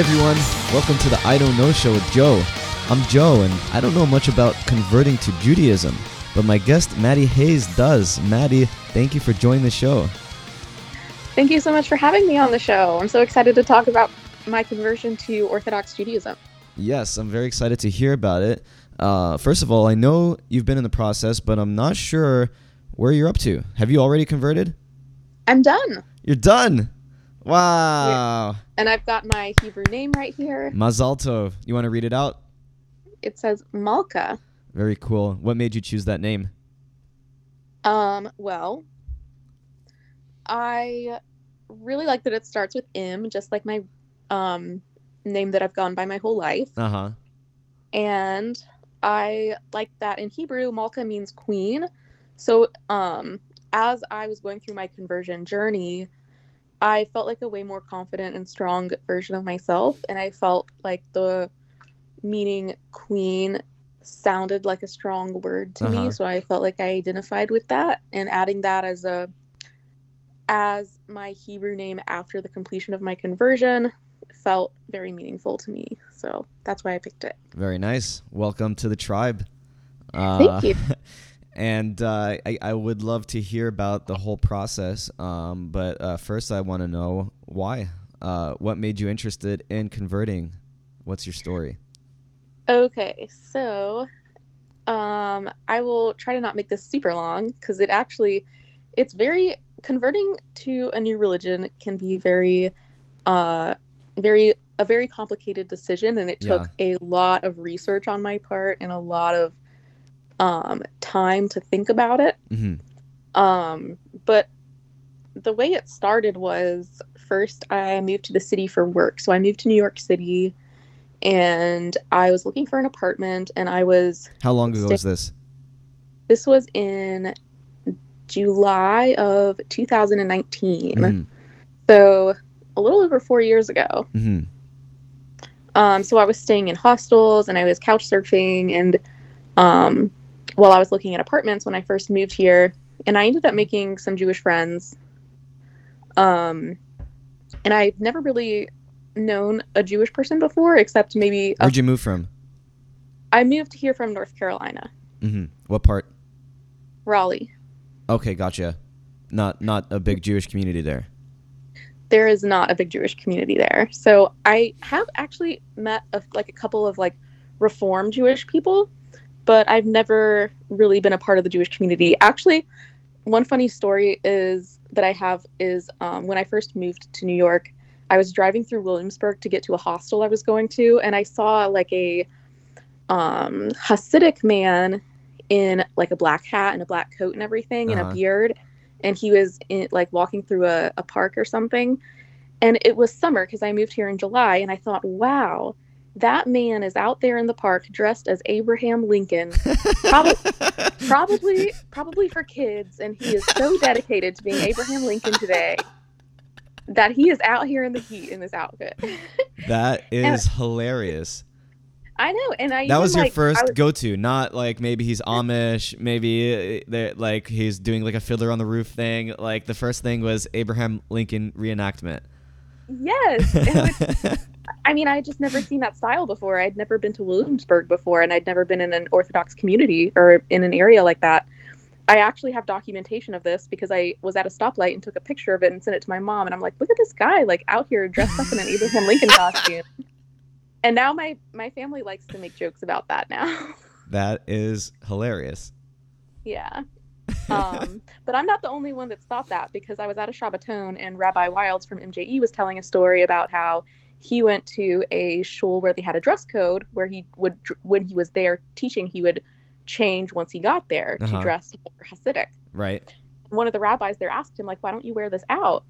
Everyone. Welcome to the I Don't Know Show with Joe. I'm Joe, and I don't know much about converting to Judaism, but my guest, Maddie Hayes, does. Maddie, thank you for joining the show. Thank you so much for having me on the show. I'm so excited to talk about my conversion to Orthodox Judaism. Yes, I'm very excited to hear about it. Uh, first of all, I know you've been in the process, but I'm not sure where you're up to. Have you already converted? I'm done. You're done. Wow. And I've got my Hebrew name right here. Mazal tov. You want to read it out? It says Malkah. Very cool. What made you choose that name? Um, well, I really like that it starts with M, just like my um name that I've gone by my whole life. Uh huh. And I like that in Hebrew, Malkah means queen. So, um, as I was going through my conversion journey, I felt like a way more confident and strong version of myself. And I felt like the meaning queen sounded like a strong word to Uh-huh. me. So I felt like I identified with that. And adding that as a as my Hebrew name after the completion of my conversion felt very meaningful to me. So that's why I picked it. Very nice. Welcome to the tribe. Uh, Thank you. And uh, I, I would love to hear about the whole process. Um, but uh, first, I want to know why. Uh, what made you interested in converting? What's your story? Okay, so um, I will try to not make this super long because it actually, it's very converting to a new religion can be very, uh, very a very complicated decision, and it took a lot of research on my part and a lot of um, time to think about it. hmm Um, but the way it started was first I moved to the city for work. So I moved to New York City and I was looking for an apartment and I was How long ago Stay- was this? this was in July of 2019. hmm So a little over 4 years ago. hmm Um, so I was staying in hostels and I was couch surfing and um, while I was looking at apartments when I first moved here, and I ended up making some Jewish friends. Um, and I've never really known a Jewish person before, except maybe a, Where'd you move from? I moved here from North Carolina, Mm-hmm. What part? Raleigh. Okay, gotcha. Not not a big Jewish community there. There is not a big Jewish community there, so I have actually met a, like a couple of like Reform Jewish people, but I've never really been a part of the Jewish community. Actually, one funny story is that I have is um, when I first moved to New York, I was driving through Williamsburg to get to a hostel I was going to, and I saw like a um, Hasidic man in like a black hat and a black coat and everything and Uh-huh. a beard, and he was in like walking through a, a park or something, and it was summer because I moved here in July, and I thought, wow. That man is out there in the park dressed as Abraham Lincoln, Probably- probably probably for kids and he is so dedicated to being abraham lincoln today that he is out here in the heat in this outfit that is hilarious. i know and i That even, was your like, first was- go-to, not like maybe he's Amish, maybe eh, that like he's doing like a fiddler on the roof thing. Like the first thing was Abraham Lincoln reenactment. yes and i mean i had just never seen that style before i'd never been to williamsburg before and i'd never been in an orthodox community or in an area like that i actually have documentation of this because i was at a stoplight and took a picture of it and sent it to my mom and i'm like look at this guy like out here dressed up in an abraham lincoln costume and now my my family likes to make jokes about that now That is hilarious. Yeah. Um, but I'm not the only one that's thought that because I was at a Shabbaton and Rabbi Wildes from MJE was telling a story about how he went to a shul where they had a dress code where he would, when he was there teaching, he would change once he got there Uh-huh. to dress more Hasidic. right? One of the rabbis there asked him, like, why don't you wear this out,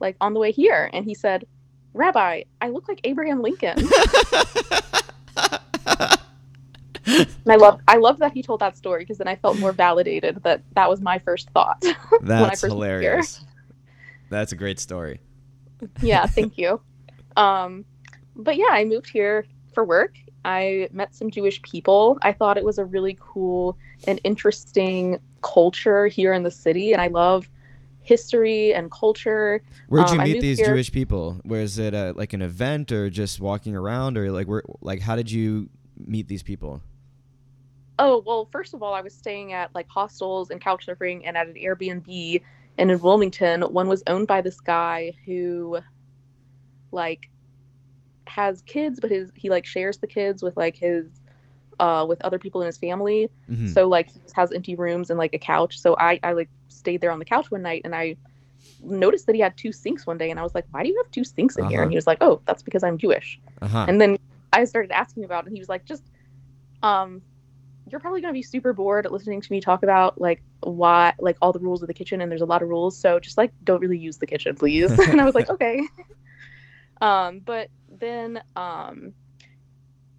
like on the way here? And he said, Rabbi, I look like Abraham Lincoln. And I love, I love that he told that story because then I felt more validated that that was my first thought. That's first moved here. hilarious. That's a great story. yeah, thank you. Um, but yeah, I moved here for work. I met some Jewish people. I thought it was a really cool and interesting culture here in the city, and I love history and culture. Where'd you Um, meet these here- Jewish people? Was it uh, like an event or just walking around or like where like how did you meet these people? Oh, well, first of all, I was staying at like hostels and couch surfing and at an Airbnb. And in Wilmington, one was owned by this guy who, like, has kids, but his he like shares the kids with like his, uh, with other people in his family. Mhm. So like he just has empty rooms and like a couch. So I I like stayed there on the couch one night and I noticed that he had two sinks one day and I was like, why do you have two sinks in here? Uh-huh. And he was like, oh, that's because I'm Jewish. uh-huh. And then I started asking about it, and he was like, just, um, you're probably going to be super bored listening to me talk about like why, like all the rules of the kitchen, and there's a lot of rules. So just like, don't really use the kitchen, please. and I was like, okay. Um, but then, um,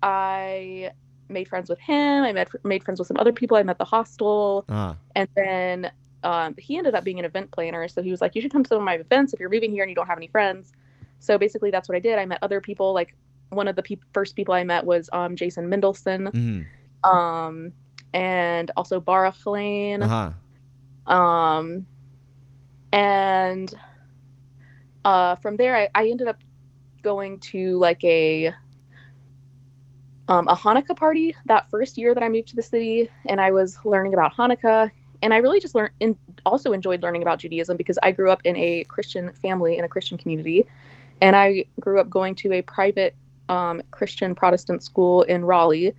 I made friends with him. I met made friends with some other people. I met the hostel, uh-huh. and then um, he ended up being an event planner. So he was like, you should come to some of my events if you're moving here and you don't have any friends. So basically, that's what I did. I met other people. Like one of the pe- first people I met was um, Jason Mendelson, Mhm. um, and also Baruch Lane. Uh-huh. Um, and uh, from there, I, I ended up going to like a um, a Hanukkah party that first year that I moved to the city, and I was learning about Hanukkah. And I really just learned and also enjoyed learning about Judaism because I grew up in a Christian family in a Christian community, and I grew up going to a private um, Christian Protestant school in Raleigh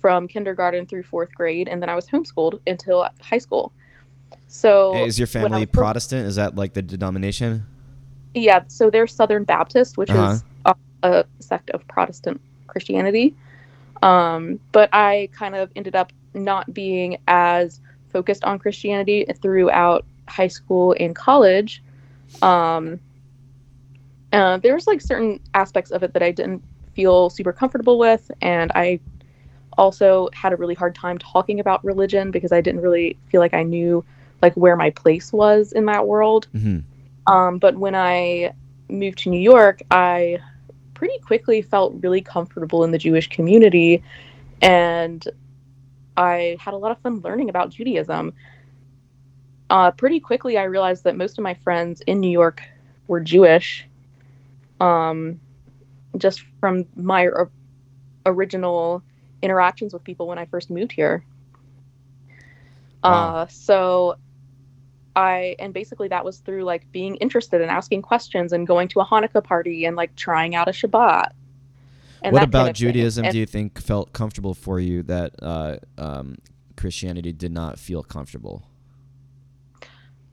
from kindergarten through fourth grade, and then I was homeschooled until high school. So Is your family Protestant? Is that like the denomination? Yeah, so they're Southern Baptist, which Uh-huh. is a, sect of Protestant Christianity. Um, but I kind of ended up not being as focused on Christianity throughout high school and college. Um, uh, there's like certain aspects of it that I didn't feel super comfortable with, and I also had a really hard time talking about religion because I didn't really feel like I knew like where my place was in that world. hmm Um, but when I moved to New York, I pretty quickly felt really comfortable in the Jewish community. And I had a lot of fun learning about Judaism. Uh, pretty quickly, I realized that most of my friends in New York were Jewish. Um, just from my or- original interactions with people when I first moved here. Wow. Uh, so I and basically that was through like being interested and asking questions and going to a Hanukkah party and like trying out a Shabbat. And what that kind about of. Judaism And do you think felt comfortable for you that uh, um, Christianity did not feel comfortable?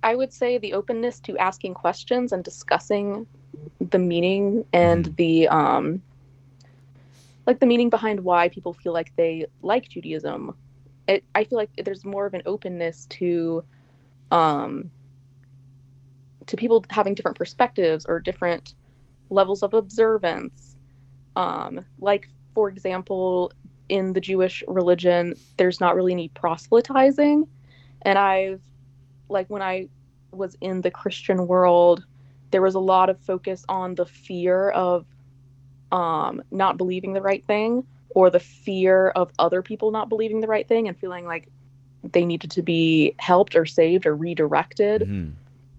I would say the openness to asking questions and discussing the meaning and Mhm. the um like the meaning behind why people feel like they like Judaism. It, I feel like there's more of an openness to um to people having different perspectives or different levels of observance. Um like for example, in the Jewish religion, there's not really any proselytizing and I've like when I was in the Christian world, there was a lot of focus on the fear of um, not believing the right thing or the fear of other people not believing the right thing and feeling like they needed to be helped or saved or redirected Mhm.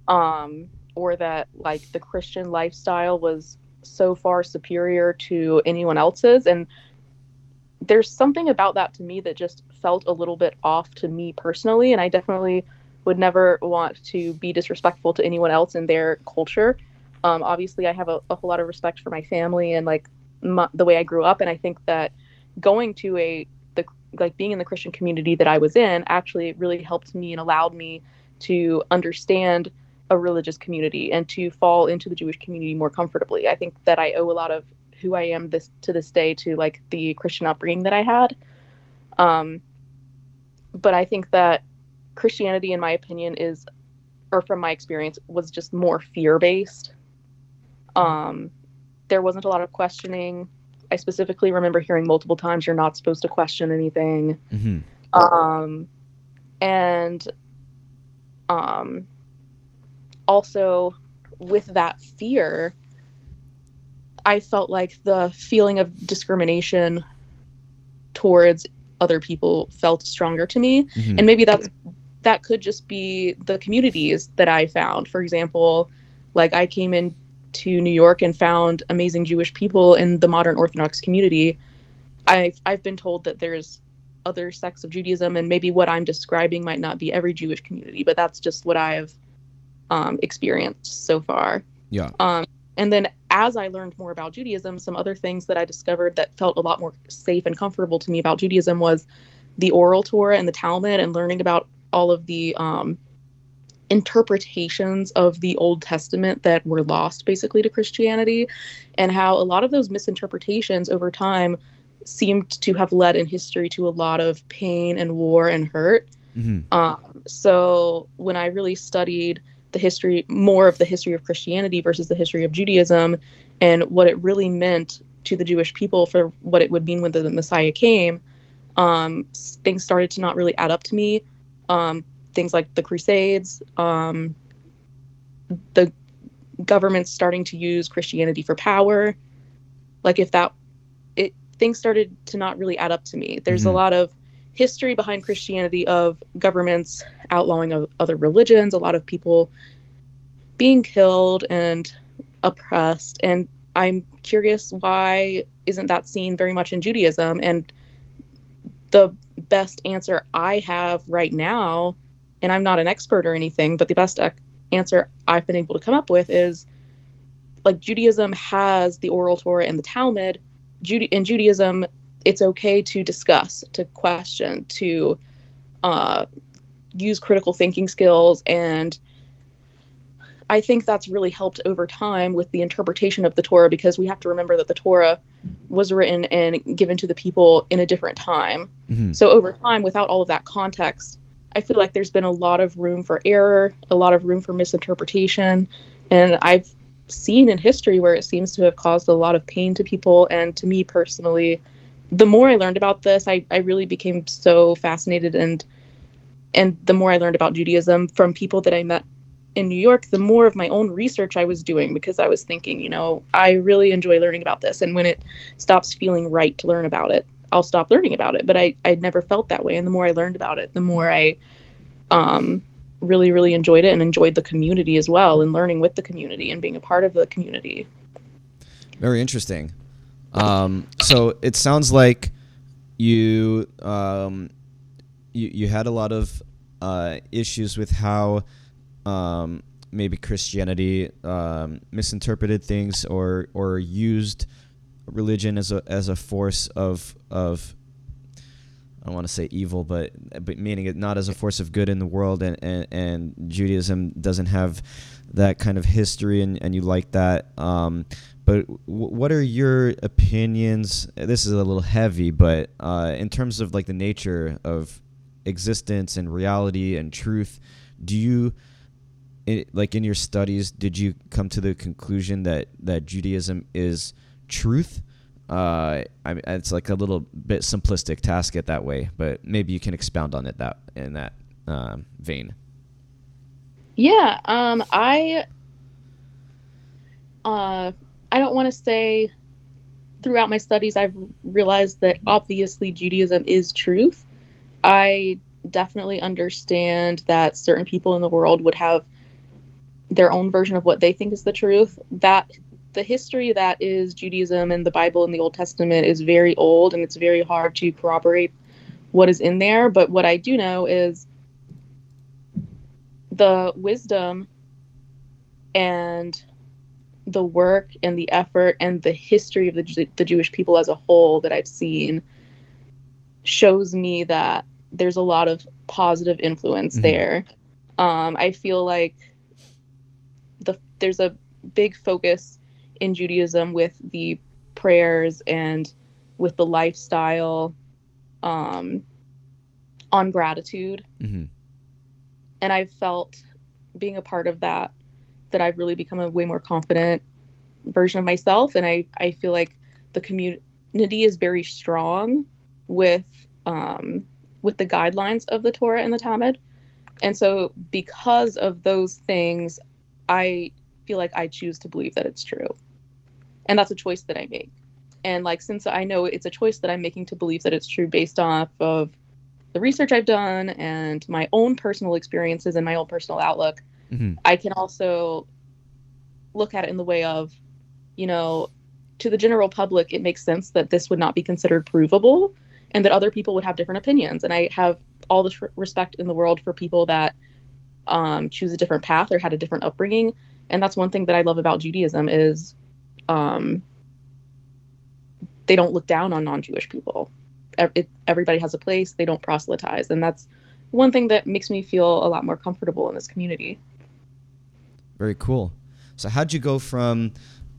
um, or that like the Christian lifestyle was so far superior to anyone else's. And there's something about that to me that just felt a little bit off to me personally. And I definitely would never want to be disrespectful to anyone else in their culture. Um, obviously, I have a, a whole lot of respect for my family and like my, the way I grew up. And I think that going to a like being in the Christian community that I was in actually really helped me and allowed me to understand a religious community and to fall into the Jewish community more comfortably. I think that I owe a lot of who I am this to this day to like the Christian upbringing that I had. Um, but I think that Christianity, in my opinion, is, or from my experience, was just more fear based. Um, there wasn't a lot of questioning. I specifically remember hearing multiple times, "You're not supposed to question anything." Mhm. um, and um, also with that fear i felt like the feeling of discrimination towards other people felt stronger to me Mhm. and maybe that's that could just be the communities that I found. For example, like I came in to New York and found amazing Jewish people in the modern Orthodox community. I've I've been told that there's other sects of Judaism, and maybe what I'm describing might not be every Jewish community, but that's just what I've um, experienced so far. Yeah. Um, and then as I learned more about Judaism, some other things that I discovered that felt a lot more safe and comfortable to me about Judaism was the oral Torah and the Talmud, and learning about all of the um, interpretations of the Old Testament that were lost basically to Christianity, and how a lot of those misinterpretations over time seemed to have led in history to a lot of pain and war and hurt. Mm-hmm. Um, so when I really studied the history, more of the history of Christianity versus the history of Judaism, and what it really meant to the Jewish people for what it would mean when the Messiah came, um, things started to not really add up to me. Um, things like the Crusades, um, the government starting to use Christianity for power. Like if that, it things started to not really add up to me. There's Mhm. a lot of history behind Christianity of governments outlawing of other religions, a lot of people being killed and oppressed, and I'm curious why isn't that seen very much in Judaism? And the best answer I have right now, and I'm not an expert or anything, but the best answer I've been able to come up with is like Judaism has the oral Torah and the Talmud. Juda- in Judaism, it's okay to discuss, to question, to uh, use critical thinking skills. And I think that's really helped over time with the interpretation of the Torah because we have to remember that the Torah was written and given to the people in a different time. Mm-hmm. So over time, without all of that context, I feel like there's been a lot of room for error, a lot of room for misinterpretation, and I've seen in history where it seems to have caused a lot of pain to people. And to me personally, the more I learned about this, I, I really became so fascinated and and the more I learned about Judaism from people that I met in New York, the more of my own research I was doing because I was thinking, you know, I really enjoy learning about this. And when it stops feeling right to learn about it, I'll stop learning about it. But I, I never felt that way. And the more I learned about it, the more I um, really, really enjoyed it and enjoyed the community as well and learning with the community and being a part of the community. Very interesting. Um, so it sounds like you um, you you had a lot of uh, issues with how um, maybe Christianity um, misinterpreted things or or used religion as a as a force of of I don't want to say evil, but but meaning it not as a force of good in the world, and and, and Judaism doesn't have that kind of history, and, and you like that. Um, but what are your opinions? This is a little heavy, but uh, in terms of like the nature of existence and reality and truth, do you it, like in your studies did you come to the conclusion that that Judaism is truth? Uh, I it's like a little bit simplistic to ask it that way, but maybe you can expound on it that in that um, vein. Yeah, um, I uh, I don't want to say throughout my studies I've realized that obviously Judaism is truth. I definitely understand that certain people in the world would have their own version of what they think is the truth. That the history that is Judaism and the Bible and the Old Testament is very old and it's very hard to corroborate what is in there. But what I do know is the wisdom and the work and the effort and the history of the, the Jewish people as a whole that I've seen shows me that there's a lot of positive influence Mhm. there. Um, I feel like the there's a big focus in Judaism with the prayers and with the lifestyle um, on gratitude. Mm-hmm. and I've felt being a part of that that I've really become a way more confident version of myself. And I I feel like the community is very strong with um with the guidelines of the Torah and the Talmud. And so because of those things I feel like I choose to believe that it's true and that's a choice that I make and like since I know it's a choice that I'm making to believe that it's true based off of the research I've done and my own personal experiences and my own personal outlook, hmm I can also look at it in the way of, you know, to the general public, it makes sense that this would not be considered provable and that other people would have different opinions. And I have all the respect in the world for people that um, choose a different path or had a different upbringing. And that's one thing that I love about Judaism is um, they don't look down on non-Jewish people. It, everybody has a place. They don't proselytize, and that's one thing that makes me feel a lot more comfortable in this community. Very cool. So how'd you go from,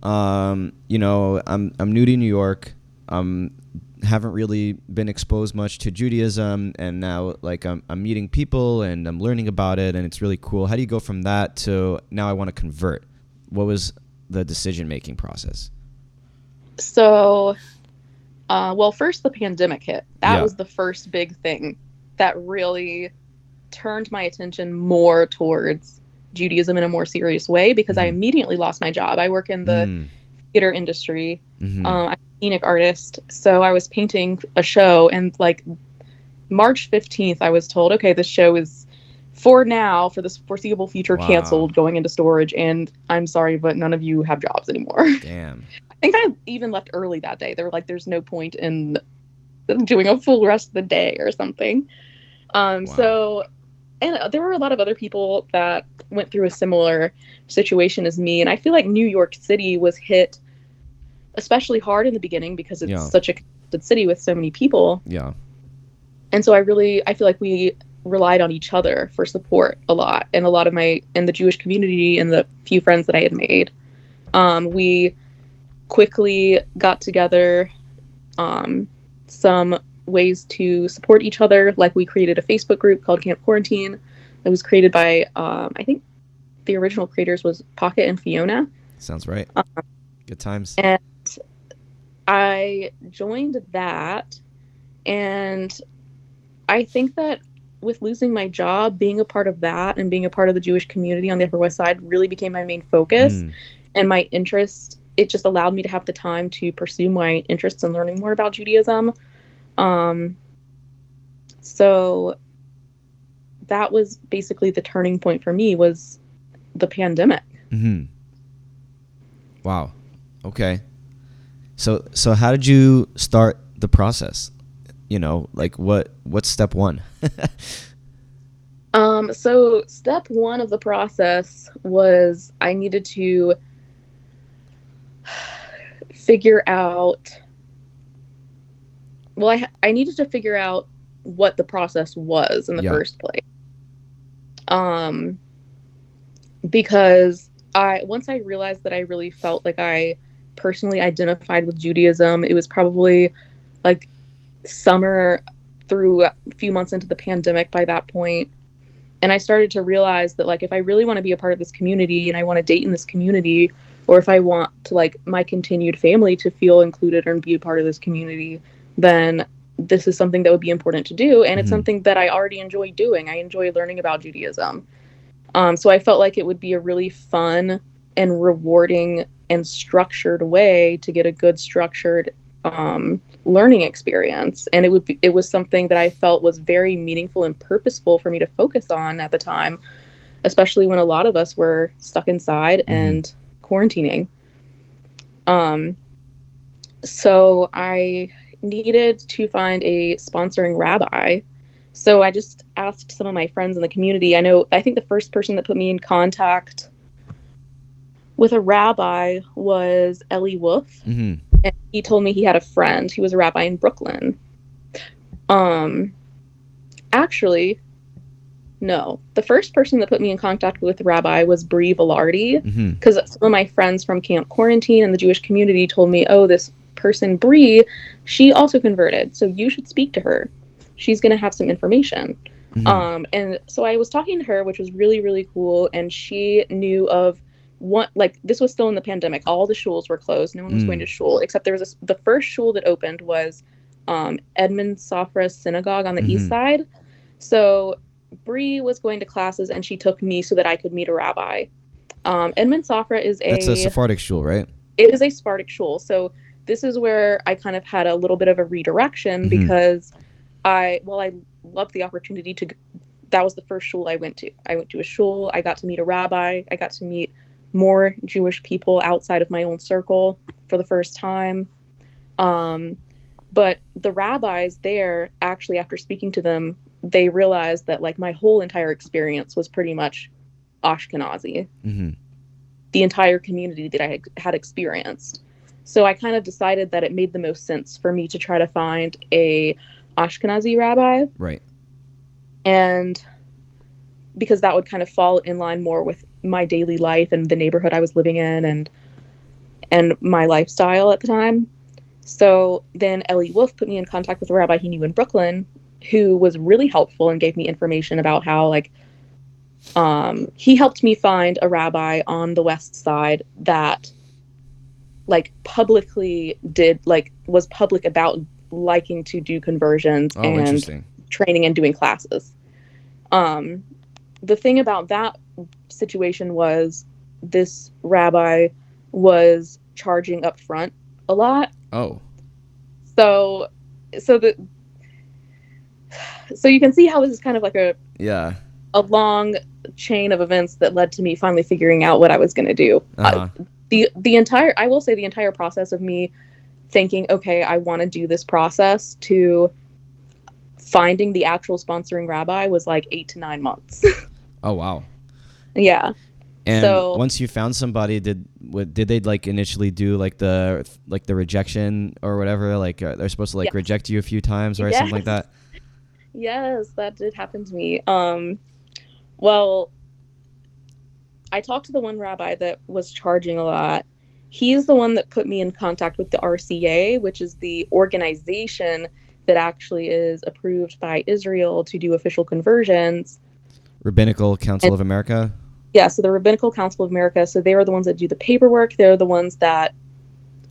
um, you know, I'm I'm new to New York. Um, haven't really been exposed much to Judaism, and now like I'm I'm meeting people and I'm learning about it, and it's really cool. How do you go from that to now I want to convert? What was the decision making process? So, uh, well, first the pandemic hit. That Yeah. was the first big thing that really turned my attention more towards Judaism in a more serious way because I Mhm. immediately lost my job. I work in the Mm, theater industry. mhm. Um, I'm a scenic artist, so I was painting a show, and like March 15th, I was told, okay, this show is for now, for this foreseeable future, Wow. canceled, going into storage, and I'm sorry, but none of you have jobs anymore. Damn. I think I even left early that day. They were like, "There's no point in doing a full rest of the day or something." Um, Wow. So, and there were a lot of other people that went through a similar situation as me, and I feel like New York City was hit especially hard in the beginning because it's Yeah. such a city with so many people, Yeah. and so I really I feel like we relied on each other for support a lot, and a lot of my in the Jewish community and the few friends that I had made, um, we quickly got together um, some ways to support each other. Like we created a Facebook group called Camp Quarantine. It was created by um, I think the original creators was Pocket and Fiona. Sounds right. Good times. and I joined that, and I think that with losing my job, being a part of that and being a part of the Jewish community on the Upper West Side really became my main focus Mm, and my interest. It just allowed me to have the time to pursue my interests and learning more about Judaism. Um, so that was basically the turning point for me was the pandemic. hmm Wow. Okay. So so how did you start the process? You know, like what what's step one? Um, so step one of the process was I needed to figure out. Well, I I needed to figure out what the process was in the Yeah. first place. Um, because I once I realized that I really felt like I personally identified with Judaism, it was probably like summer through a few months into the pandemic by that point. And i started to realize that like if i really want to be a part of this community and i want to date in this community or if i want to like my continued family to feel included and be a part of this community then this is something that would be important to do. And it's Mhm. something that i already enjoy doing. I enjoy learning about judaism. Um, so i felt like it would be a really fun and rewarding and structured way to get a good structured um, learning experience and it would be, it was something that i felt was very meaningful and purposeful for me to focus on at the time especially when a lot of us were stuck inside Mhm. and quarantining. Um so i needed to find a sponsoring rabbi. So i just asked some of my friends in the community. I know i think the first person that put me in contact with a rabbi was ellie wolf. Hmm and he told me he had a friend He was a rabbi in Brooklyn. Um, actually, no. The first person that put me in contact with the rabbi was Brie Velarde, because some of my friends from Camp Quarantine and the Jewish community told me, "Oh, this person Brie, she also converted, so you should speak to her. She's going to have some information." hmm Um, and so I was talking to her, which was really, really cool. And she knew of one, like, this was still in the pandemic. All the shuls were closed. No one was Mm. going to shul, except there was a the first shul that opened was um, Edmond Safra Synagogue on the east Mhm. side. So Bree was going to classes and she took me so that I could meet a rabbi. Um, Edmond Safra is a, That's a Sephardic shul, right? it is a Sephardic shul. So this is where I kind of had a little bit of a redirection Mhm. because I, well I loved the opportunity to. That was the first shul I went to. I went to a shul. I got to meet a rabbi. I got to meet more Jewish people outside of my own circle for the first time. Um, but the rabbis there, actually, after speaking to them, they realized that like my whole entire experience was pretty much Ashkenazi. hmm The entire community that I had- had experienced. So I kind of decided that it made the most sense for me to try to find a Ashkenazi rabbi Right. and because that would kind of fall in line more with my daily life and the neighborhood I was living in and and my lifestyle at the time. So then Ellie Wolf put me in contact with a rabbi he knew in Brooklyn who was really helpful and gave me information about how like um he helped me find a rabbi on the west side that like publicly did like was public about liking to do conversions Oh, and training and doing classes. Um, the thing about that situation was this rabbi was charging up front a lot. Oh. So, so the so you can see how this is kind of like a Yeah. a long chain of events that led to me finally figuring out what I was going to do. Uh-huh. the the entire I will say the entire process of me thinking, okay, I want to do this process to finding the actual sponsoring rabbi was like eight to nine months. oh wow. Yeah. And So- once you found somebody, did what did they like initially do like the like the rejection or whatever? Like uh, they're supposed to like Yes. reject you a few times, right? Something like that. Yes, that did happen to me. Um, well, I talked to the one rabbi that was charging a lot. He's the one that put me in contact with the RCA, which is the organization that actually is approved by Israel to do official conversions. Rabbinical Council And- of America. Yeah, so the Rabbinical Council of America. So they are the ones that do the paperwork. They're the ones that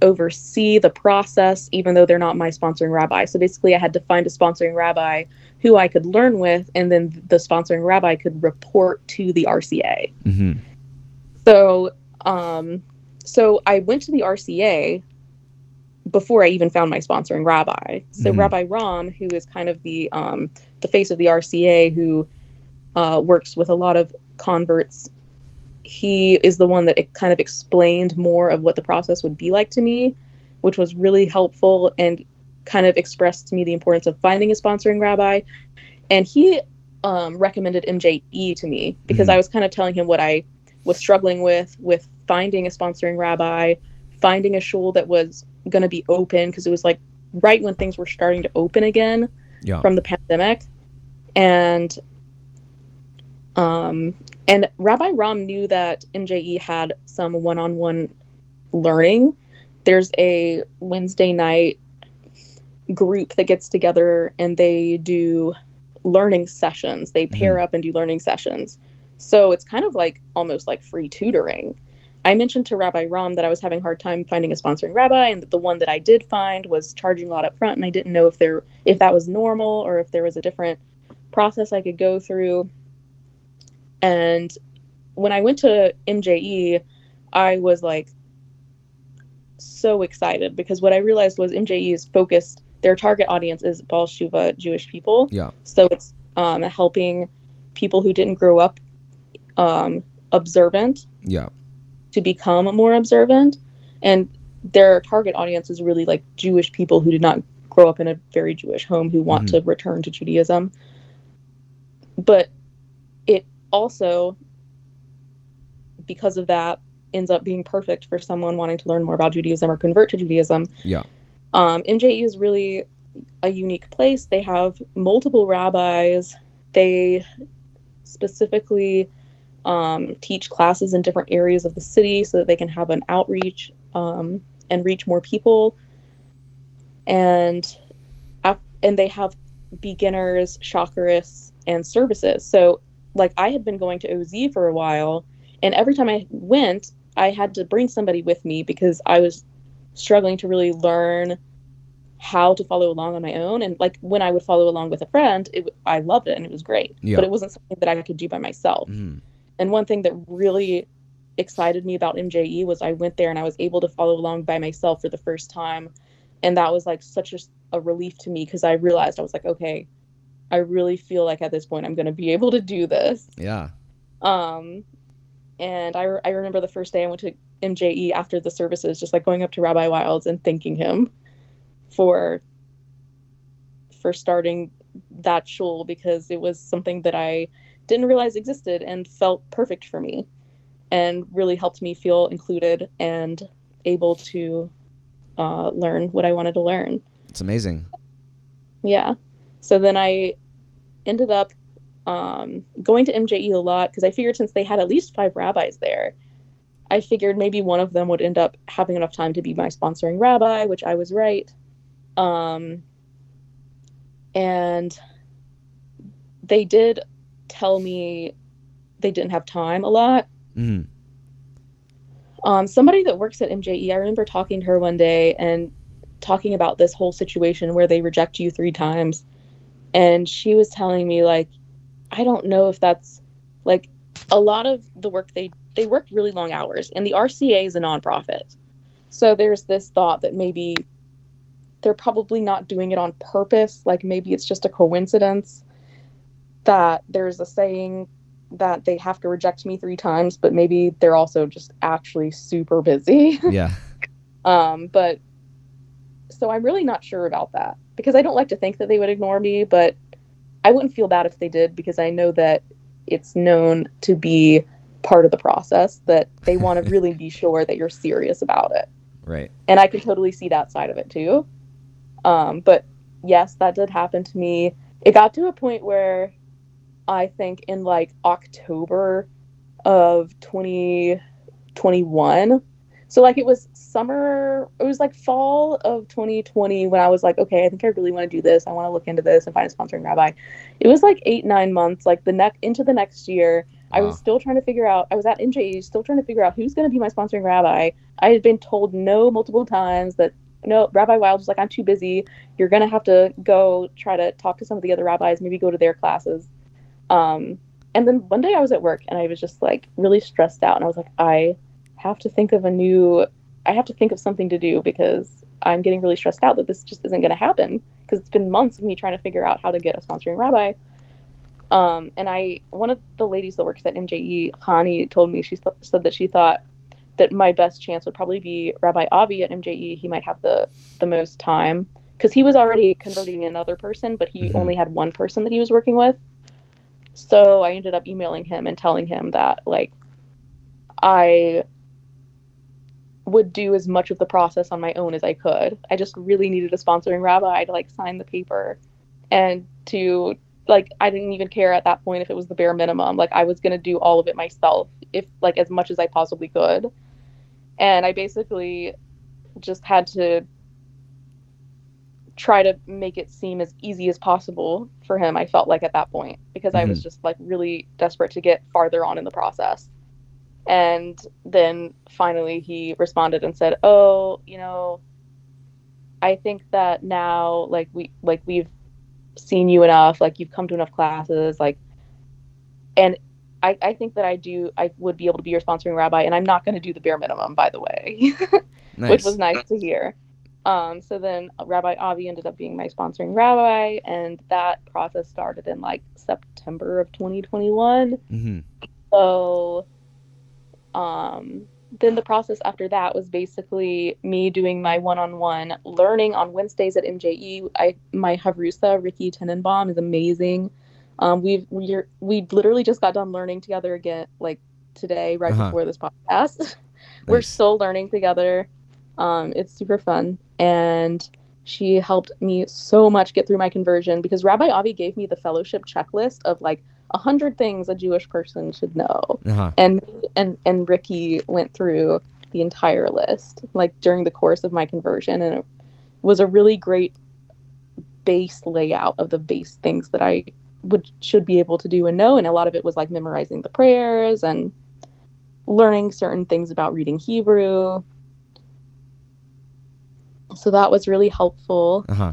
oversee the process, even though they're not my sponsoring rabbi. So basically, I had to find a sponsoring rabbi who I could learn with, and then the sponsoring rabbi could report to the RCA. Mm-hmm. So, um, so I went to the RCA before I even found my sponsoring rabbi. So Mhm. Rabbi Rom, who is kind of the um, the face of the RCA, who uh, works with a lot of converts, he is the one that it kind of explained more of what the process would be like to me, which was really helpful and kind of expressed to me the importance of finding a sponsoring rabbi. And he um, recommended MJE to me because Mhm. I was kind of telling him what I was struggling with with finding a sponsoring rabbi, finding a shul that was going to be open because it was like right when things were starting to open again Yeah. from the pandemic, and um, and Rabbi Ram knew that MJE had some one-on-one learning. There's a Wednesday night group that gets together and they do learning sessions. They pair mm-hmm. up and do learning sessions. So it's kind of like almost like free tutoring. I mentioned to Rabbi Ram that I was having a hard time finding a sponsoring rabbi, and that the one that I did find was charging a lot up front, and I didn't know if there if that was normal or if there was a different process I could go through. And when I went to MJE, I was like so excited because what I realized was MJE is focused. Their target audience is Baal Teshuva Jewish people. Yeah. So it's um, helping people who didn't grow up um, observant Yeah. to become more observant. And their target audience is really like Jewish people who did not grow up in a very Jewish home who want Mhm. to return to Judaism. But also, because of that, ends up being perfect for someone wanting to learn more about Judaism or convert to Judaism. Yeah. Um, MJE is really a unique place. They have multiple rabbis. They specifically um, teach classes in different areas of the city so that they can have an outreach um, and reach more people. And and they have beginners, chakrists, and services. So like I had been going to OZ for a while, and every time I went, I had to bring somebody with me because I was struggling to really learn how to follow along on my own and like when i would follow along with a friend it, i loved it and it was great Yeah. but it wasn't something that i could do by myself Mm. and one thing that really excited me about mje was i went there and i was able to follow along by myself for the first time and that was like such a, a relief to me because i realized i was like okay I really feel like at this point I'm going to be able to do this. Yeah. Um, and I, I remember the first day I went to MJE after the services, just like going up to Rabbi Wildes and thanking him for for starting that shul because it was something that I didn't realize existed and felt perfect for me and really helped me feel included and able to uh, learn what I wanted to learn. It's amazing. Yeah. So then I ended up um, going to MJE a lot because I figured since they had at least five rabbis there, I figured maybe one of them would end up having enough time to be my sponsoring rabbi, which I was right. Um, and they did tell me they didn't have time a lot. hmm Um, somebody that works at MJE, I remember talking to her one day and talking about this whole situation where they reject you three times. And she was telling me, like, I don't know if that's like a lot of the work they they work really long hours, and the RCA is a nonprofit. So there's this thought that maybe they're probably not doing it on purpose. Like maybe it's just a coincidence that there's a saying that they have to reject me three times, but maybe they're also just actually super busy. Yeah. um, but so I'm really not sure about that because I don't like to think that they would ignore me, but I wouldn't feel bad if they did because I know that it's known to be part of the process that they want to really be sure that you're serious about it. Right. And I could totally see that side of it too. Um, but yes, that did happen to me. It got to a point where I think in like October of 2021. So like it was summer, it was like fall of 2020 when I was like, okay, I think I really want to do this. I want to look into this and find a sponsoring rabbi. It was like eight, nine months, like the neck into the next year. I was still trying to figure out. I was at MJE, still trying to figure out who's going to be my sponsoring rabbi. I had been told no multiple times that no, Rabbi Wild was like, I'm too busy. You're going to have to go try to talk to some of the other rabbis, maybe go to their classes. Um, and then one day I was at work and I was just like really stressed out, and I was like, I have to think of a new. I have to think of something to do because I'm getting really stressed out that this just isn't going to happen because it's been months of me trying to figure out how to get a sponsoring rabbi. Um, and I, one of the ladies that works at MJE, Hani, told me she th- said that she thought that my best chance would probably be Rabbi Avi at MJE. He might have the the most time because he was already converting another person, but he Mhm. only had one person that he was working with. So I ended up emailing him and telling him that like I would do as much of the process on my own as I could. I just really needed a sponsoring rabbi to like sign the paper and to like I didn't even care at that point if it was the bare minimum. Like I was going to do all of it myself if like as much as I possibly could. And I basically just had to try to make it seem as easy as possible for him I felt like at that point because I was mm-hmm. just like really desperate to get farther on in the process. And then finally he responded and said, "Oh, you know, I think that now like we like we've seen you enough, like you've come to enough classes, like and I, I think that I do I would be able to be your sponsoring rabbi and I'm not going to do the bare minimum by the way, Nice. which was nice to hear. Um, so then Rabbi Avi ended up being my sponsoring rabbi and that process started in like September of 2021. Mm-hmm. So um, then the process after that was basically me doing my one-on-one learning on Wednesdays at MJE. I my Havrusa Ricky Tenenbaum is amazing. Um, we've we're we literally just got done learning together again like today right Uh-huh. before this podcast. We're still learning together. Um, it's super fun and she helped me so much get through my conversion because Rabbi Avi gave me the fellowship checklist of like a hundred things a Jewish person should know Uh-huh. and and and Ricky went through the entire list like during the course of my conversion and it was a really great base layout of the base things that I would should be able to do and know and a lot of it was like memorizing the prayers and learning certain things about reading Hebrew so that was really helpful Uh-huh.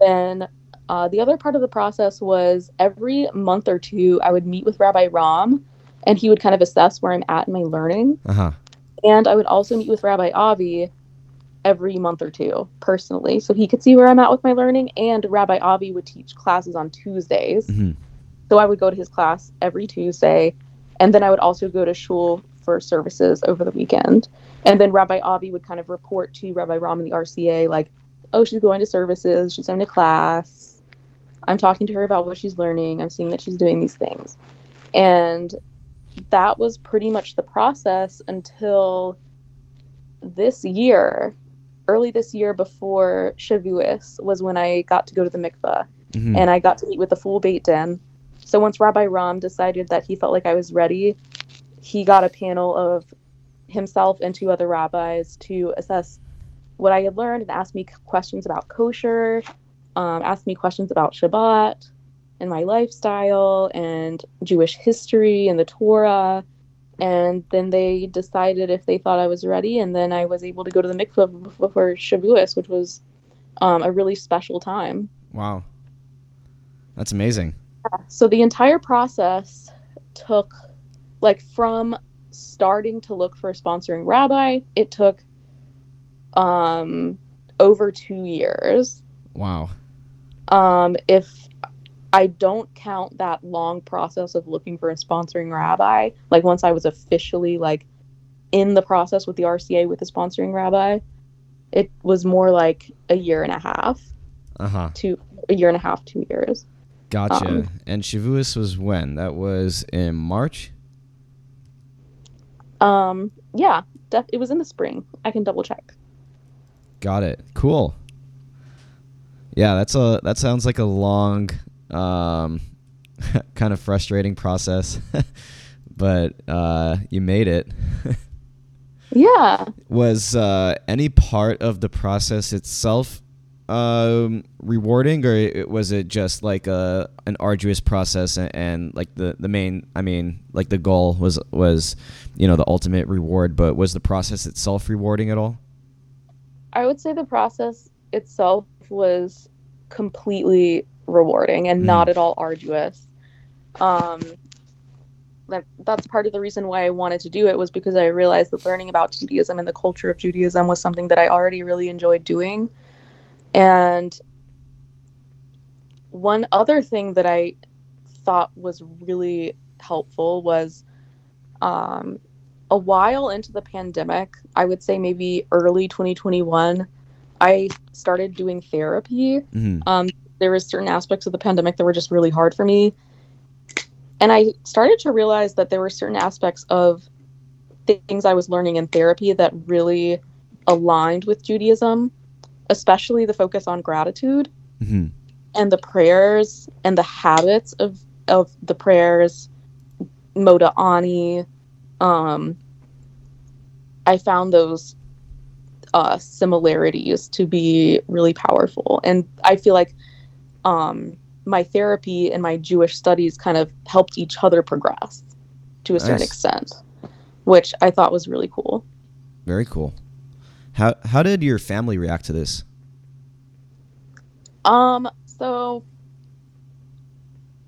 then uh, the other part of the process was every month or two I would meet with Rabbi Ram and he would kind of assess where I'm at in my learning. Uh-huh. And I would also meet with Rabbi Avi every month or two personally so he could see where i'm at with my learning and rabbi avi would teach classes on tuesdays Mhm. so i would go to his class every tuesday and then i would also go to shul for services over the weekend and then rabbi avi would kind of report to rabbi ram in the rca like oh she's going to services she's going to class i'm talking to her about what she's learning i'm seeing that she's doing these things and that was pretty much the process until this year early this year before Shavuos was when I got to go to the mikveh Mhm. and I got to meet with the full Beit Din. So once Rabbi Ram decided that he felt like I was ready, he got a panel of himself and two other rabbis to assess what I had learned and ask me questions about kosher, um, asked me questions about Shabbat and my lifestyle and Jewish history and the Torah. And then they decided if they thought I was ready, and then I was able to go to the mikveh before Shavuos, which was um, a really special time. wow. That's amazing. So the entire process took, like, from starting to look for a sponsoring rabbi, it took um, over two years. Wow. Um, if I don't count that long process of looking for a sponsoring rabbi, like once I was officially like in the process with the RCA with the sponsoring rabbi, it was more like a year and a half Uh huh. to a year and a half, two years. Gotcha. Um, and Shavuos was when? That was in March. Um, yeah, def- it was in the spring. I can double check. Got it. Cool. Yeah, that's a that sounds like a long, um, kind of frustrating process, but uh, you made it. Yeah. Was uh, any part of the process itself um, rewarding, or was it just like a an arduous process and, and like the the main? I mean, like the goal was was you know the ultimate reward, but was the process itself rewarding at all? I would say the process itself was completely rewarding and Mm. not at all arduous. Um, that, that's part of the reason why I wanted to do it was because I realized that learning about Judaism and the culture of Judaism was something that I already really enjoyed doing. And one other thing that I thought was really helpful was um, a while into the pandemic, I would say maybe early 2021, I started doing therapy. hmm Um, there was certain aspects of the pandemic that were just really hard for me, and I started to realize that there were certain aspects of things I was learning in therapy that really aligned with Judaism, especially the focus on gratitude hmm and the prayers and the habits of of the prayers moda ani um i found those uh similarities to be really powerful and i feel like um my therapy and my jewish studies kind of helped each other progress to a certain extent which i thought was really cool Very cool. How how did your family react to this? Um, so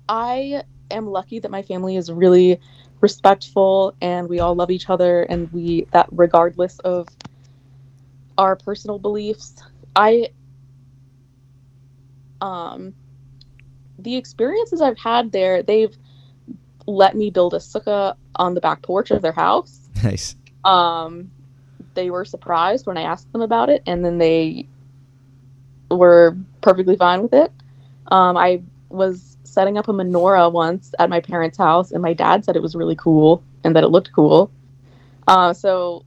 I am lucky that my family is really respectful and we all love each other and we that regardless of our personal beliefs. I um the experiences I've had there, they've let me build a sukkah on the back porch of their house Nice. um they were surprised when i asked them about it and then they were perfectly fine with it um i was setting up a menorah once at my parents house and my dad said it was really cool and that it looked cool uh so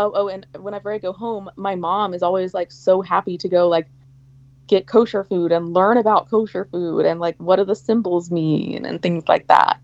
oh oh and whenever i go home my mom is always like so happy to go like get kosher food and learn about kosher food and like what do the symbols mean and things like that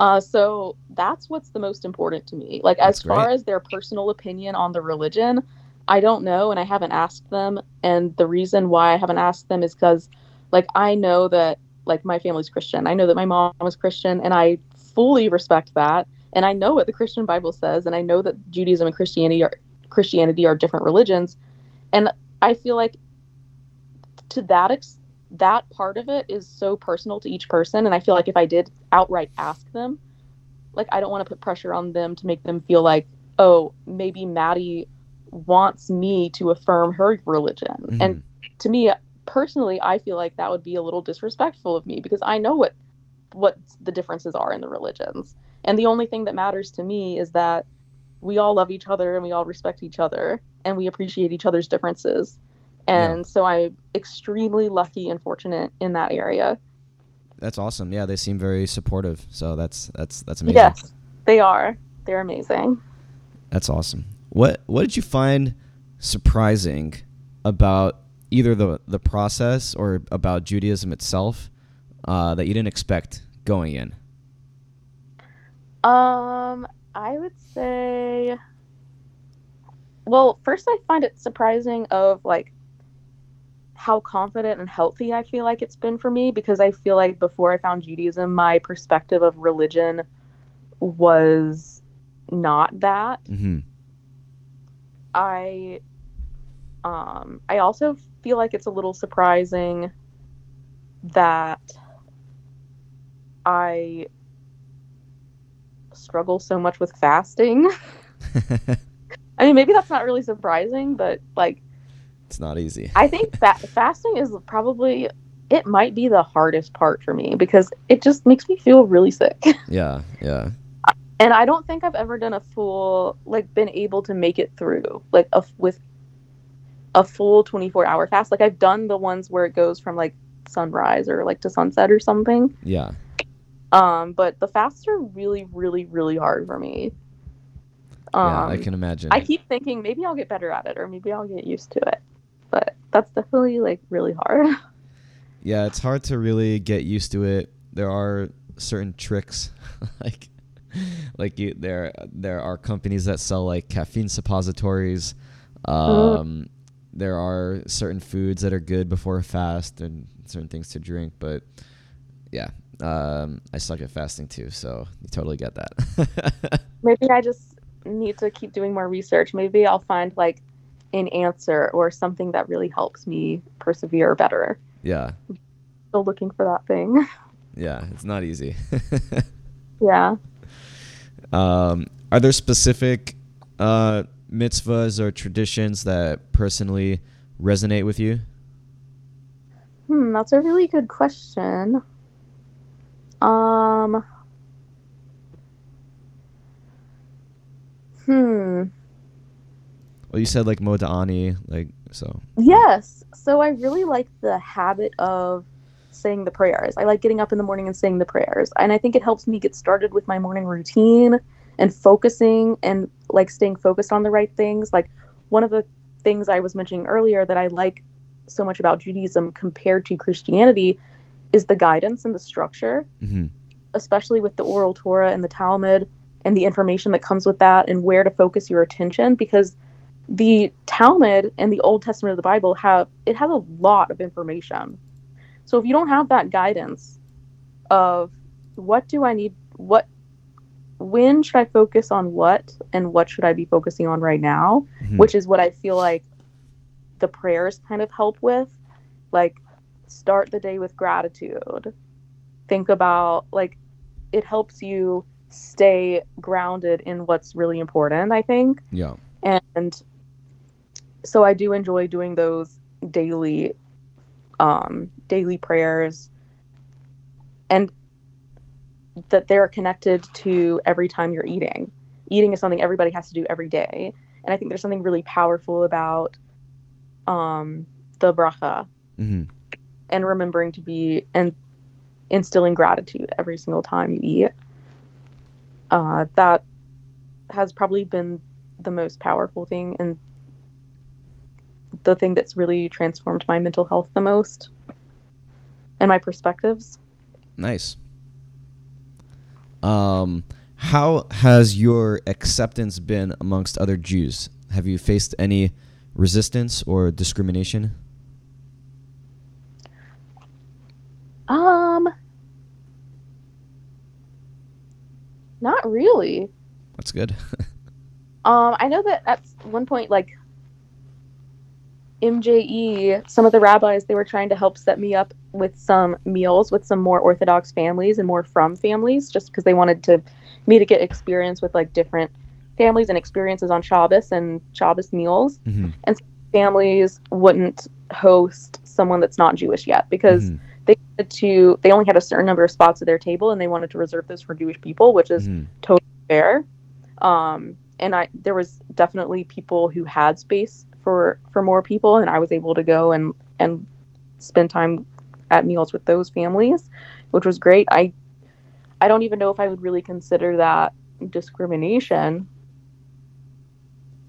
uh, so that's what's the most important to me. Like That's as far great. as their personal opinion on the religion, I don't know, and I haven't asked them. And the reason why I haven't asked them is because, like, I know that like my family's Christian. I know that my mom was Christian, and I fully respect that. And I know what the Christian Bible says, and I know that Judaism and Christianity are Christianity are different religions. And I feel like to that ex- that part of it is so personal to each person and i feel like if i did outright ask them like i don't want to put pressure on them to make them feel like oh maybe maddie wants me to affirm her religion. Mhm. And to me personally, I feel like that would be a little disrespectful of me because I know what what the differences are in the religions. And the only thing that matters to me is that we all love each other and we all respect each other and we appreciate each other's differences. And so I'm extremely lucky and fortunate in that area. That's awesome. Yeah, they seem very supportive. So that's that's that's amazing. Yes, they are. They're amazing. That's awesome. What what did you find surprising about either the the process or about Judaism itself uh, that you didn't expect going in? Um, I would say well, first I find it surprising of like how confident and healthy I feel like it's been for me because I feel like before I found Judaism, my perspective of religion was not that. Mm-hmm. I um I also feel like it's a little surprising that I struggle so much with fasting. I mean, maybe that's not really surprising, but like it's not easy. I think fa- fasting is probably it might be the hardest part for me because it just makes me feel really sick. Yeah, yeah. and I don't think I've ever done a full like been able to make it through like a with a full 24 hour fast. Like I've done the ones where it goes from like sunrise or like to sunset or something. Yeah. Um, but the fasts are really, really, really hard for me. Um, yeah, I can imagine. I keep thinking maybe I'll get better at it or maybe I'll get used to it. But that's definitely like really hard. yeah, it's hard to really get used to it. There are certain tricks like like you there there are companies that sell like caffeine suppositories. Um there are certain foods that are good before a fast and certain things to drink, but yeah. Um I suck at fasting too, so you totally get that. maybe I just need to keep doing more research. Maybe I'll find like an answer or something that really helps me persevere better. yeah. Still looking for that thing. Yeah, it's not easy. yeah. Um, are there specific uh, mitzvahs or traditions that personally resonate with you? Hmm, that's a really good question. Um. Hmm. Well, you said like Moda'ani, like so. Yes. So I really like the habit of saying the prayers. I like getting up in the morning and saying the prayers. And I think it helps me get started with my morning routine and focusing and like staying focused on the right things. Like one of the things I was mentioning earlier that I like so much about Judaism compared to Christianity is the guidance and the structure, hmm especially with the oral Torah and the Talmud and the information that comes with that and where to focus your attention because the Talmud and the Old Testament of the Bible have it has a lot of information. So if you don't have that guidance of what do I need what when should I focus on what and what should I be focusing on right now, Mhm. which is what I feel like the prayers kind of help with. Like start the day with gratitude. Think about like it helps you stay grounded in what's really important, I think. Yeah. and so i do enjoy doing those daily um daily prayers. And that they're connected to every time you're eating. Eating is something everybody has to do every day. And i think there's something really powerful about um the bracha. Hmm and remembering to be and instilling gratitude every single time you eat uh, that has probably been the most powerful thing and the thing that's really transformed my mental health the most and my perspectives Nice. Um, how has your acceptance been amongst other Jews? Have you faced any resistance or discrimination? Um not really That's good. Um, I know that at one point, like MJE, some of the rabbis, they were trying to help set me up with some meals with some more Orthodox families and more frum families, just because they wanted to me to get experience with like different families and experiences on Shabbos and Shabbos meals. Mhm. Families wouldn't host someone that's not Jewish yet because Mhm. They wanted to. They only had a certain number of spots at their table, and they wanted to reserve those for Jewish people, which is totally fair. Um, and I there was definitely people who had space for for more people, and I was able to go and and spend time at meals with those families, which was great. I I don't even know if I would really consider that discrimination.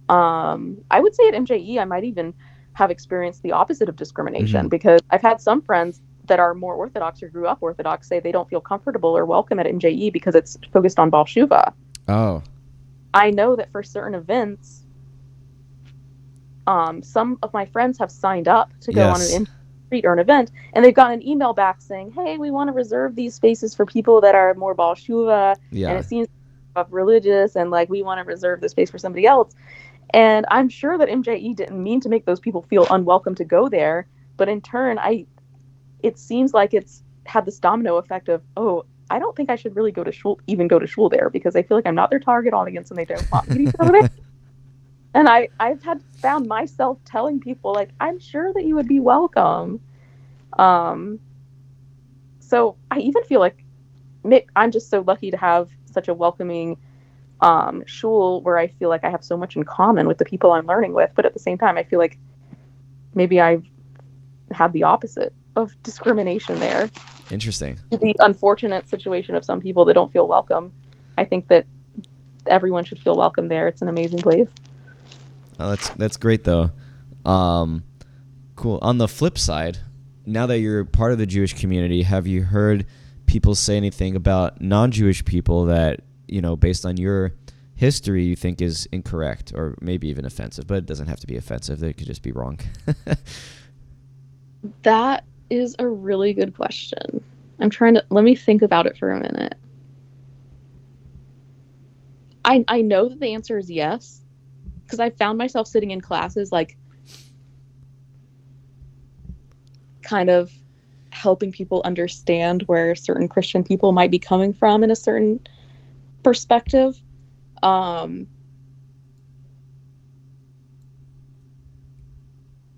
Um, I would say at MJE, I might even have experienced the opposite of discrimination Mhm. because I've had some friends that are more Orthodox or grew up Orthodox say they don't feel comfortable or welcome at MJE because it's focused on Baal Teshuva. Oh. I know that for certain events, um, some of my friends have signed up to go Yes. on an retreat or an event, and they've gotten an email back saying, "Hey, we want to reserve these spaces for people that are more Baal Teshuva, and it seems religious, and like we want to reserve the space for somebody else." And I'm sure that MJE didn't mean to make those people feel unwelcome to go there, but in turn, I, it seems like it's had this domino effect of, oh, I don't think I should really go to shul, even go to shul there because I feel like I'm not their target audience and they don't want me to go there. And I, I've had found myself telling people like, I'm sure that you would be welcome. Um, so I even feel like Mick, I'm just so lucky to have such a welcoming um, shul where I feel like I have so much in common with the people I'm learning with. But at the same time, I feel like maybe I've had the opposite of discrimination there Interesting. the unfortunate situation of some people that don't feel welcome. I think that everyone should feel welcome there. It's an amazing place. Oh, that's that's great though. Um, cool. On the flip side, now that you're part of the Jewish community, have you heard people say anything about non-Jewish people that you know, based on your history, you think is incorrect or maybe even offensive? But it doesn't have to be offensive. They could just be wrong. That is a really good question. I'm trying to let me think about it for a minute. I I know that the answer is yes because I found myself sitting in classes like kind of helping people understand where certain Christian people might be coming from in a certain perspective. Um,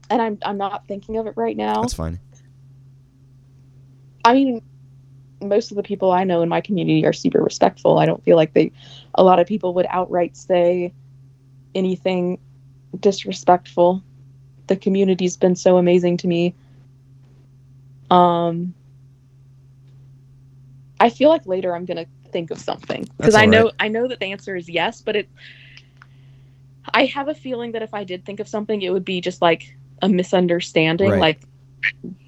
and I'm I'm not thinking of it right now. that's fine. I mean, most of the people I know in my community are super respectful. I don't feel like they, a lot of people would outright say anything disrespectful. The community's been so amazing to me. Um, I feel like later I'm gonna think of something because I know right. I know that the answer is yes, but it. I have a feeling that if I did think of something, it would be just like a misunderstanding, Right. like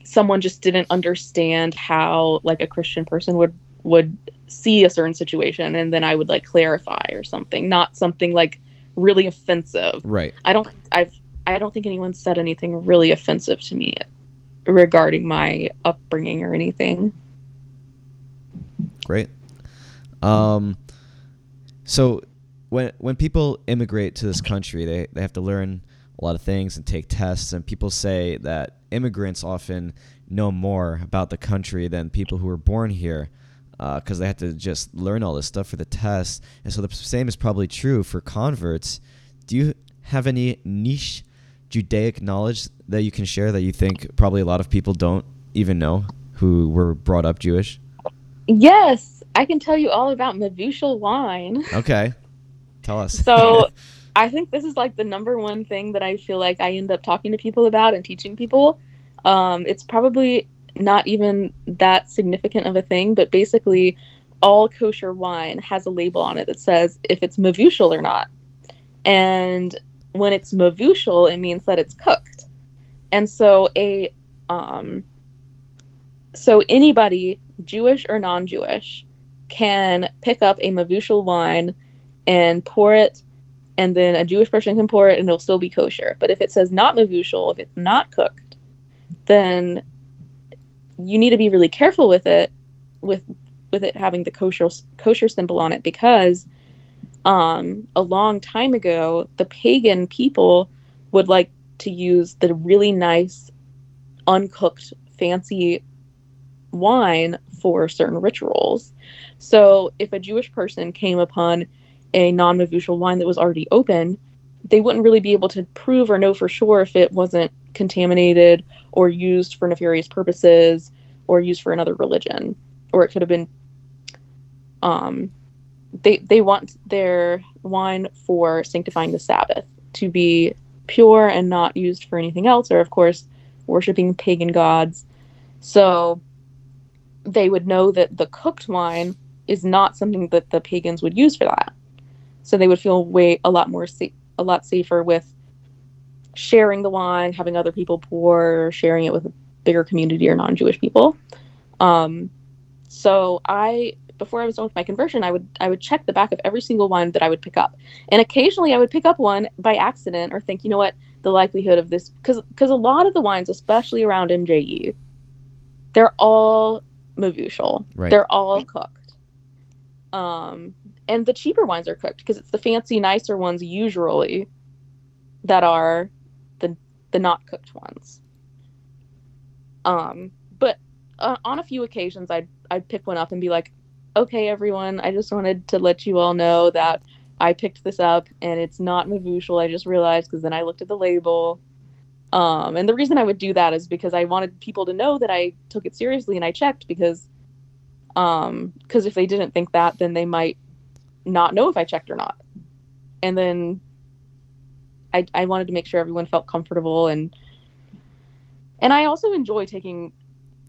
someone just didn't understand how like a christian person would would see a certain situation and then i would like clarify or something not something like really offensive Right. i don't i've i don't think anyone said anything really offensive to me regarding my upbringing or anything Great. Um, so when when people immigrate to this country, they, they have to learn a lot of things and take tests. And people say that immigrants often know more about the country than people who were born here uh, because they have to just learn all this stuff for the test. And so the same is probably true for converts. Do you have any niche Judaic knowledge that you can share that you think probably a lot of people don't even know who were brought up Jewish? yes i can tell you all about mavushal wine Okay. Tell us. So I think this is like the number one thing that I feel like I end up talking to people about and teaching people. Um, it's probably not even that significant of a thing, but basically, all kosher wine has a label on it that says if it's mavushal or not. And when it's mavushal, it means that it's cooked. And so a um, so anybody, Jewish or non-Jewish, can pick up a mavushal wine and pour it, and then a Jewish person can pour it, and it'll still be kosher. But if it says not mavushal, if it's not cooked, then you need to be really careful with it, with with it having the kosher kosher symbol on it, because um, a long time ago, the pagan people would like to use the really nice, uncooked, fancy wine for certain rituals. So if a Jewish person came upon a non-mavushal wine that was already open, they wouldn't really be able to prove or know for sure if it wasn't contaminated or used for nefarious purposes or used for another religion or it could have been um they they want their wine for sanctifying the sabbath to be pure and not used for anything else or of course worshiping pagan gods. So they would know that the cooked wine is not something that the pagans would use for that so they would feel way a lot more safe a lot safer with sharing the wine, having other people pour, sharing it with a bigger community or non-Jewish people. Um, so I, before I was done with my conversion, I would I would check the back of every single wine that I would pick up, and occasionally I would pick up one by accident or think, you know what, the likelihood of this, because because a lot of the wines, especially around MJE, they're all mavushal. Right. They're all cooked. Um, and the cheaper wines are cooked because it's the fancy, nicer ones usually that are the the not cooked ones. Um, but uh, on a few occasions, I'd I'd pick one up and be like, "Okay, everyone, I just wanted to let you all know that I picked this up and it's not mavushal. I just realized because then I looked at the label." Um, and the reason I would do that is because I wanted people to know that I took it seriously and I checked because, um, because if they didn't think that, then they might not know if I checked or not. And then I, I wanted to make sure everyone felt comfortable and and I also enjoy taking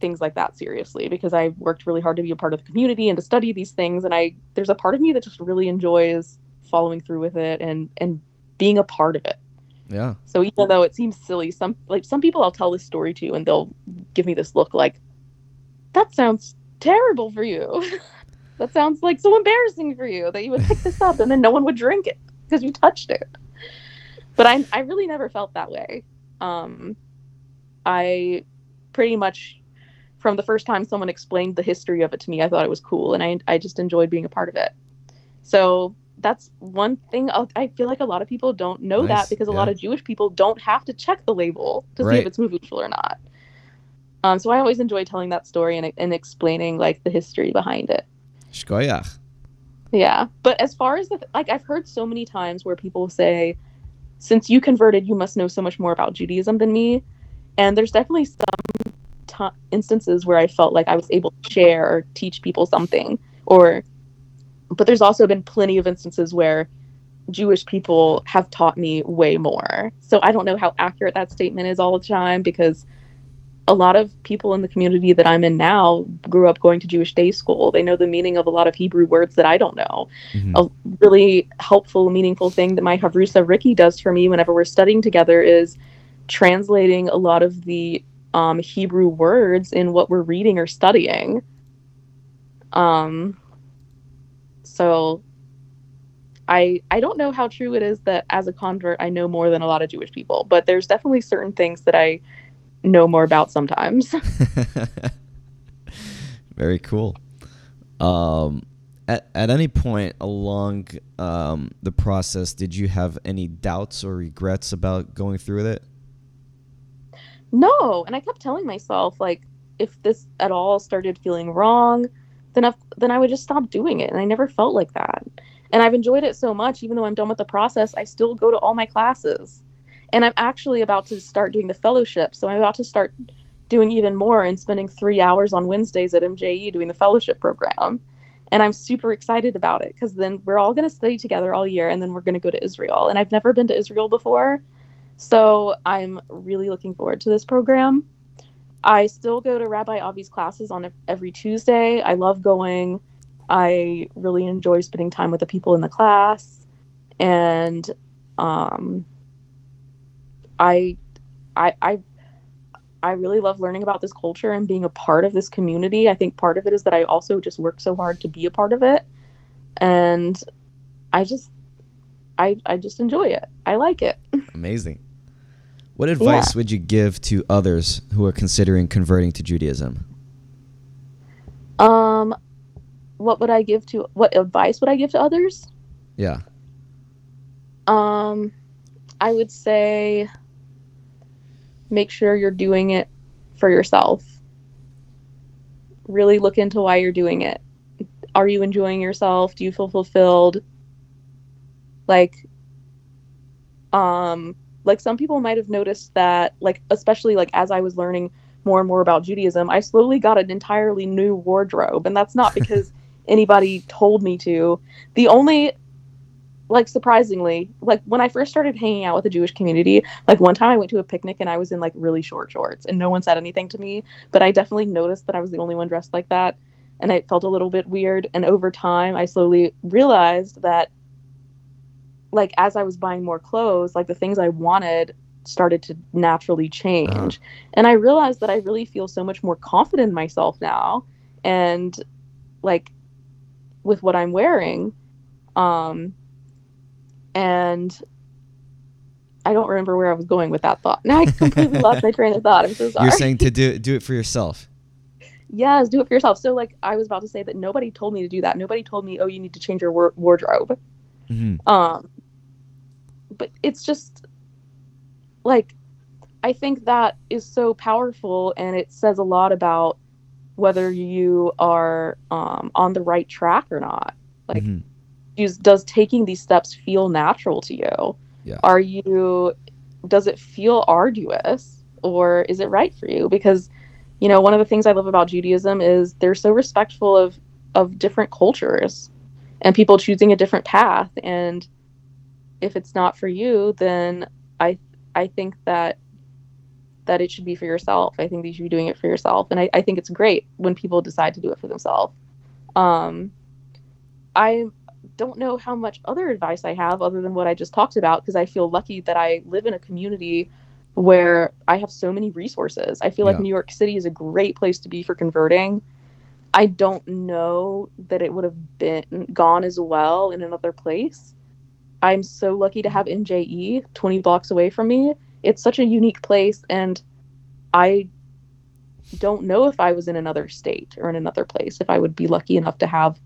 things like that seriously because I worked really hard to be a part of the community and to study these things and I there's a part of me that just really enjoys following through with it and and being a part of it. Yeah. So even though it seems silly, some like some people I'll tell this story to and they'll give me this look like that sounds terrible for you. that sounds like so embarrassing for you that you would pick this up and then no one would drink it because you touched it. But I I really never felt that way. Um I pretty much from the first time someone explained the history of it to me, I thought it was cool and I I just enjoyed being a part of it. So that's one thing I'll, feel like a lot of people don't know Nice, that because a lot of Jewish people don't have to check the label to see if it's mavushal or not. Um, so I always enjoy telling that story and, and explaining like the history behind it. Shkoyach. Yeah, but as far as the like, I've heard so many times where people say, "Since you converted, you must know so much more about Judaism than me." And there's definitely some t- instances where I felt like I was able to share or teach people something, or, but there's also been plenty of instances where Jewish people have taught me way more. So I don't know how accurate that statement is all the time because a lot of people in the community that I'm in now grew up going to Jewish day school. They know the meaning of a lot of Hebrew words that I don't know. Mhm. A really helpful, meaningful thing that my Havrusa Ricky does for me whenever we're studying together is translating a lot of the um, Hebrew words in what we're reading or studying. Um, so I I don't know how true it is that as a convert I know more than a lot of Jewish people, but there's definitely certain things that I know more about sometimes. Very cool. Um, at at any point along um, the process, did you have any doubts or regrets about going through with it? no, and I kept telling myself like if this at all started feeling wrong, then I, then I would just stop doing it, and I never felt like that. And I've enjoyed it so much, even though I'm done with the process, I still go to all my classes. And I'm actually about to start doing the fellowship, so I'm about to start doing even more and spending three hours on Wednesdays at MJE doing the fellowship program. And I'm super excited about it because then we're all going to study together all year and then we're going to go to Israel. And I've never been to Israel before. So I'm really looking forward to this program. I still go to Rabbi Avi's classes on every Tuesday. I love going. I really enjoy spending time with the people in the class. And um, I, I, I I really love learning about this culture and being a part of this community. I think part of it is that I also just work so hard to be a part of it. And I just I I just enjoy it. I like it. Amazing. What advice Yeah. would you give to others who are considering converting to Judaism? Um what would I give to what advice would I give to others? Yeah. Um I would say make sure you're doing it for yourself. Really look into why you're doing it. Are you enjoying yourself? Do you feel fulfilled? Like, um, like some people might have noticed that, like, especially like as I was learning more and more about Judaism, I slowly got an entirely new wardrobe, and that's not because anybody told me to. The only like surprisingly, like when I first started hanging out with the Jewish community, like one time I went to a picnic and I was in like really short shorts and no one said anything to me, but I definitely noticed that I was the only one dressed like that and it felt a little bit weird and over time I slowly realized that like as I was buying more clothes, like the things I wanted started to naturally change. Uh-huh. And I realized that I really feel so much more confident in myself now and like with what I'm wearing. Um and I don't remember where I was going with that thought. Now I completely lost my train of thought. I'm so sorry. You're saying to do do it for yourself. Yes, do it for yourself. So like I was about to say that nobody told me to do that. Nobody told me, "Oh, you need to change your war- wardrobe." Mm-hmm. Um but it's just like I think that is so powerful and it says a lot about whether you are um, on the right track or not. Like mm-hmm does taking these steps feel natural to you? Yeah. Are you does it feel arduous or is it right for you? Because you know, one of the things I love about Judaism is they're so respectful of of different cultures and people choosing a different path and if it's not for you, then I I think that that it should be for yourself. I think that you should be doing it for yourself. And I, I think it's great when people decide to do it for themselves. Um, I don't know how much other advice I have other than what I just talked about because I feel lucky that I live in a community where I have so many resources. I feel yeah. like New York City is a great place to be for converting. I don't know that it would have been gone as well in another place. I'm so lucky to have MJE 20 blocks away from me. It's such a unique place and I don't know if I was in another state or in another place if I would be lucky enough to have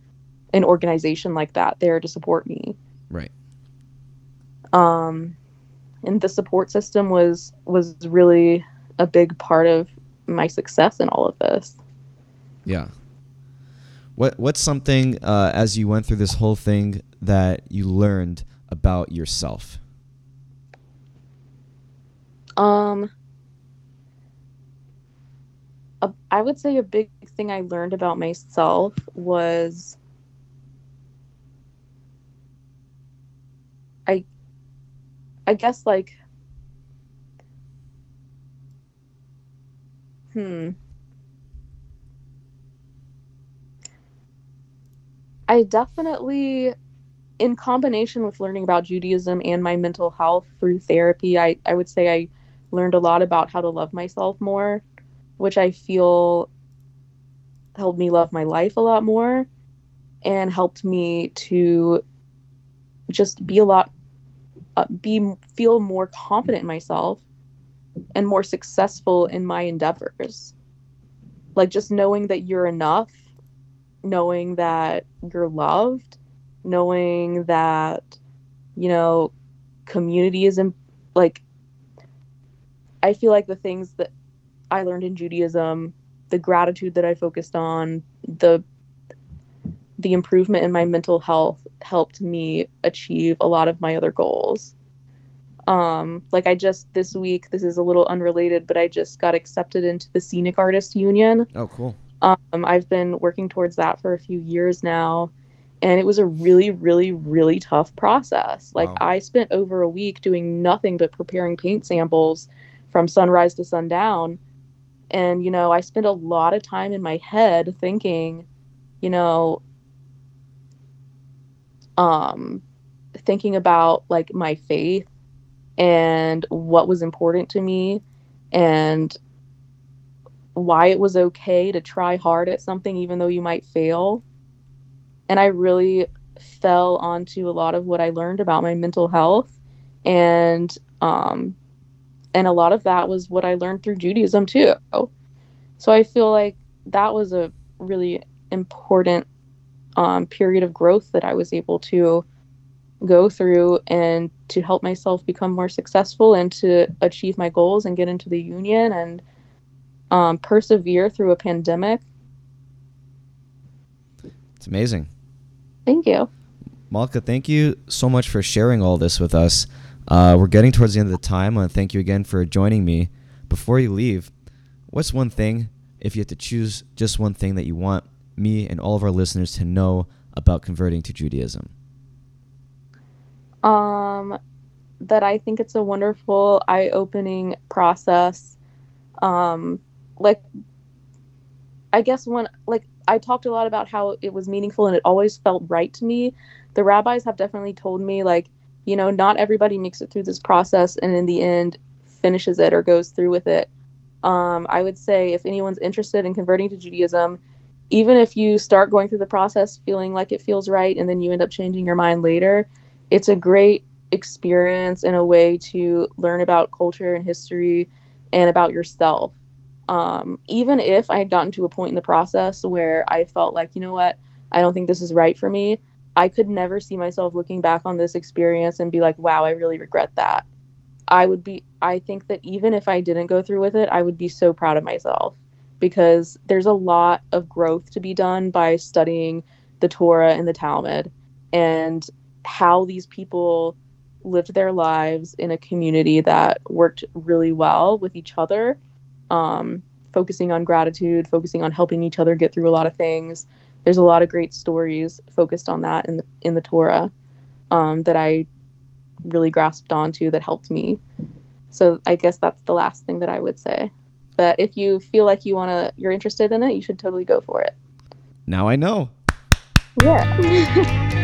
an organization like that there to support me. Right. Um, and the support system was was really a big part of my success in all of this. Yeah. What what's something uh, as you went through this whole thing that you learned about yourself? Um, a, I would say a big thing I learned about myself was I I guess like hmm. I definitely in combination with learning about Judaism and my mental health through therapy, I, I would say I learned a lot about how to love myself more, which I feel helped me love my life a lot more and helped me to just be a lot uh, be feel more confident in myself and more successful in my endeavors. Like just knowing that you're enough knowing that you're loved knowing that you know community is in, like i feel like the things that i learned in judaism the gratitude that i focused on the the improvement in my mental health helped me achieve a lot of my other goals. Um, like I just this week, this is a little unrelated, but I just got accepted into the Scenic Artist Union. Oh, cool. Um, I've been working towards that for a few years now, and it was a really, really, really tough process. Like wow. I spent over a week doing nothing but preparing paint samples from sunrise to sundown. And, you know, I spent a lot of time in my head thinking, you know, um, thinking about like my faith and what was important to me and why it was okay to try hard at something even though you might fail. And I really fell onto a lot of what I learned about my mental health and um and a lot of that was what I learned through Judaism too. So I feel like that was a really important um, period of growth that I was able to go through and to help myself become more successful and to achieve my goals and get into the union and um, persevere through a pandemic. It's amazing. Thank you. Malkah, thank you so much for sharing all this with us. Uh, we're getting towards the end of the time. I want to thank you again for joining me. Before you leave, what's one thing, if you had to choose just one thing that you want me and all of our listeners to know about converting to Judaism? Um, that I think it's a wonderful, eye-opening process. Um, like, I guess when like I talked a lot about how it was meaningful and it always felt right to me. The rabbis have definitely told me like, you know, not everybody makes it through this process and in the end finishes it or goes through with it. Um, I would say if anyone's interested in converting to Judaism, even if you start going through the process feeling like it feels right and then you end up changing your mind later, it's a great experience and a way to learn about culture and history and about yourself. Um, even if I had gotten to a point in the process where I felt like, you know what, I don't think this is right for me, I could never see myself looking back on this experience and be like, wow, I really regret that. I would be, I think that even if I didn't go through with it, I would be so proud of myself because there's a lot of growth to be done by studying the Torah and the Talmud and how these people lived their lives in a community that worked really well with each other, um, focusing on gratitude, focusing on helping each other get through a lot of things. There's a lot of great stories focused on that in the, in the Torah um, that I really grasped onto that helped me. So I guess that's the last thing that I would say. But if you feel like you want to, you're interested in it, you should totally go for it. Now I know. Yeah.